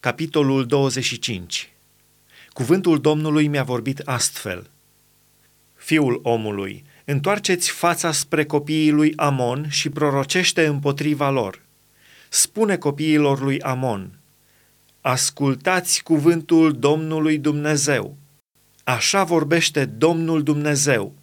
capitolul 25 Cuvântul Domnului mi-a vorbit astfel. Fiul omului, întoarceți fața spre copiii lui Amon și prorocește împotriva lor. Spune copiilor lui Amon, ascultați cuvântul Domnului Dumnezeu. Așa vorbește Domnul Dumnezeu,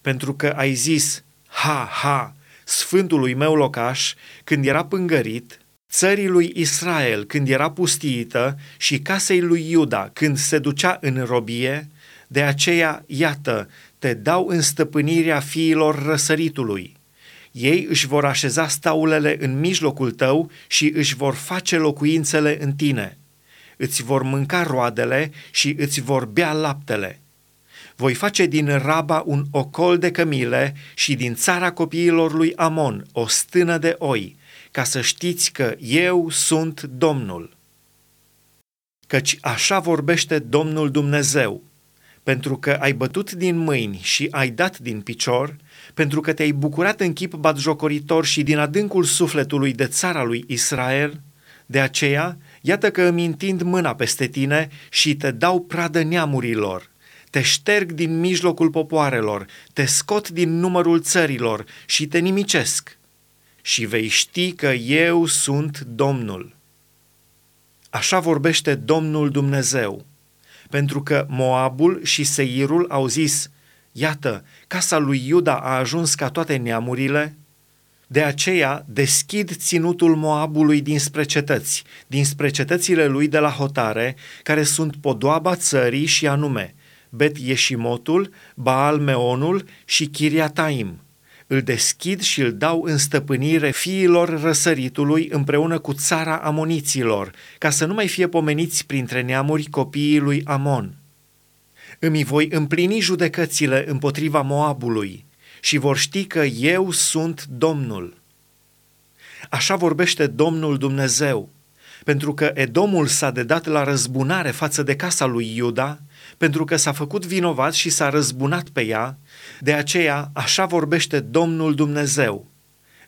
pentru că ai zis, ha, ha, sfântului meu locaș, când era pângărit, țării lui Israel când era pustiită și casei lui Iuda când se ducea în robie, de aceea, iată, te dau în stăpânirea fiilor răsăritului. Ei își vor așeza staulele în mijlocul tău și își vor face locuințele în tine. Îți vor mânca roadele și îți vor bea laptele. Voi face din Raba un ocol de cămile și din țara copiilor lui Amon o stână de oi, ca să știți că eu sunt Domnul. Căci așa vorbește Domnul Dumnezeu, pentru că ai bătut din mâini și ai dat din picior, pentru că te-ai bucurat în chip batjocoritor și din adâncul sufletului de țara lui Israel, de aceea, iată că îmi întind mâna peste tine și te dau pradă neamurilor, te șterg din mijlocul popoarelor, te scot din numărul țărilor și te nimicesc și vei ști că eu sunt Domnul. Așa vorbește Domnul Dumnezeu, pentru că Moabul și Seirul au zis, iată, casa lui Iuda a ajuns ca toate neamurile, de aceea deschid ținutul Moabului dinspre cetăți, dinspre cetățile lui de la hotare, care sunt podoaba țării și anume Bet Yeșimotul, Baal Meonul și Chiriataim – îl deschid și îl dau în stăpânire fiilor răsăritului împreună cu țara amoniților, ca să nu mai fie pomeniți printre neamuri copiii lui Amon. Îmi voi împlini judecățile împotriva Moabului și vor ști că eu sunt Domnul. Așa vorbește Domnul Dumnezeu, pentru că Edomul s-a dedat la răzbunare față de casa lui Iuda, pentru că s-a făcut vinovat și s-a răzbunat pe ea, de aceea așa vorbește Domnul Dumnezeu.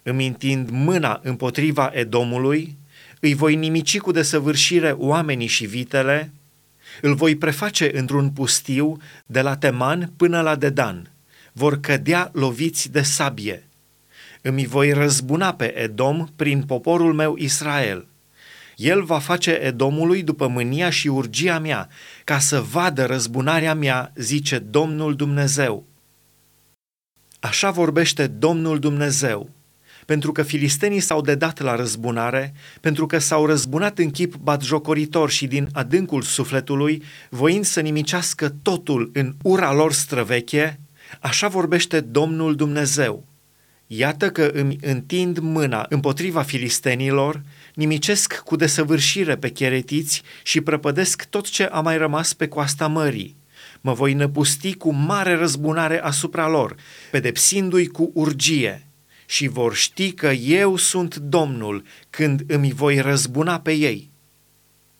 Îmi întind mâna împotriva Edomului, îi voi nimici cu desăvârșire oamenii și vitele, îl voi preface într-un pustiu de la Teman până la Dedan. Vor cădea loviți de sabie. Îmi voi răzbuna pe Edom prin poporul meu Israel – el va face Edomului după mânia și urgia mea, ca să vadă răzbunarea mea, zice Domnul Dumnezeu. Așa vorbește Domnul Dumnezeu, pentru că filistenii s-au dedat la răzbunare, pentru că s-au răzbunat în chip batjocoritor și din adâncul sufletului, voind să nimicească totul în ura lor străveche, așa vorbește Domnul Dumnezeu. Iată că îmi întind mâna împotriva filistenilor, nimicesc cu desăvârșire pe cheretiți și prăpădesc tot ce a mai rămas pe coasta mării. Mă voi năpusti cu mare răzbunare asupra lor, pedepsindu-i cu urgie. Și vor ști că eu sunt Domnul când îmi voi răzbuna pe ei.